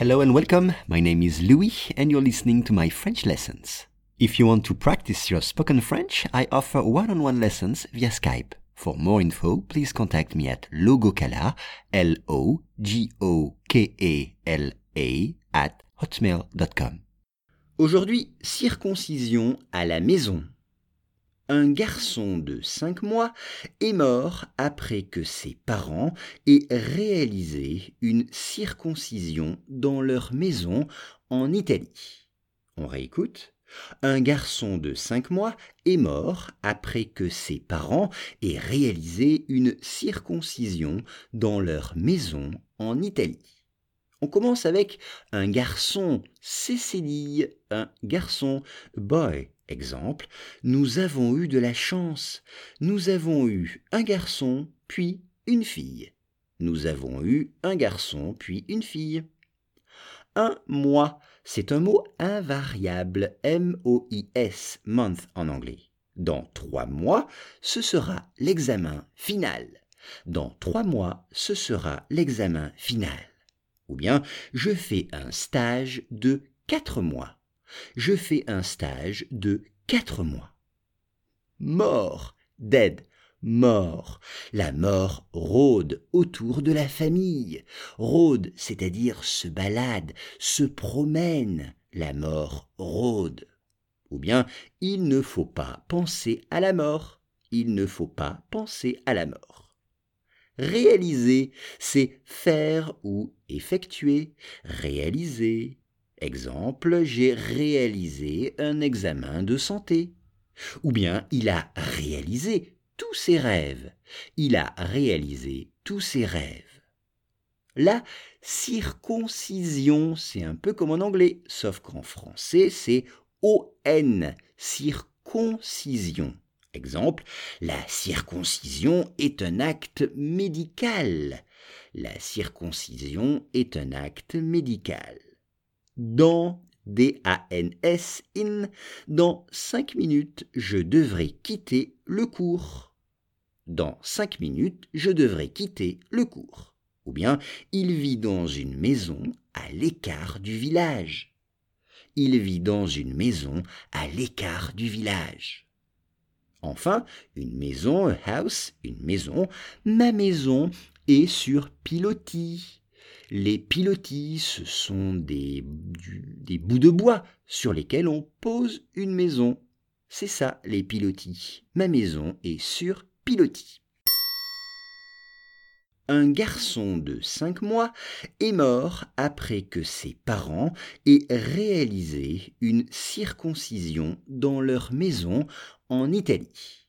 Hello and welcome. My name is Louis and you're listening to my French lessons. If you want to practice your spoken French, I offer one-on-one lessons via Skype. For more info, please contact me at logokala, L-O-G-O-K-A-L-A, at hotmail.com. Aujourd'hui, circoncision à la maison. Un garçon de 5 mois est mort après que ses parents aient réalisé une circoncision dans leur maison en Italie. On réécoute. Un garçon de 5 mois est mort après que ses parents aient réalisé une circoncision dans leur maison en Italie. On commence avec un garçon, Cécilie, un garçon, boy. Exemple, nous avons eu de la chance. Nous avons eu un garçon, puis une fille. Nous avons eu un garçon, puis une fille. Un mois, c'est un mot invariable, M-O-I-S, month en anglais. Dans trois mois, ce sera l'examen final. Dans trois mois, ce sera l'examen final. Ou bien, je fais un stage de quatre mois. Je fais un stage de quatre mois. Mort, dead, mort. La mort rôde autour de la famille. Rôde, c'est-à-dire se balade, se promène. La mort rôde. Ou bien, il ne faut pas penser à la mort. Il ne faut pas penser à la mort. Réaliser, c'est faire ou effectuer. Réaliser. Exemple, j'ai réalisé un examen de santé. Ou bien, il a réalisé tous ses rêves. Il a réalisé tous ses rêves. La circoncision, c'est un peu comme en anglais, sauf qu'en français, c'est ON, circoncision. Exemple, la circoncision est un acte médical. La circoncision est un acte médical. Dans D-A-N-S, in, dans cinq minutes, je devrais quitter le cours. Dans cinq minutes, je devrais quitter le cours. Ou bien, il vit dans une maison à l'écart du village. Il vit dans une maison à l'écart du village. Enfin, une maison, a house, une maison, ma maison est sur pilotis. Les pilotis, ce sont des, bouts de bois sur lesquels on pose une maison. C'est ça, les pilotis. Ma maison est sur pilotis. Un garçon de 5 mois est mort après que ses parents aient réalisé une circoncision dans leur maison en Italie.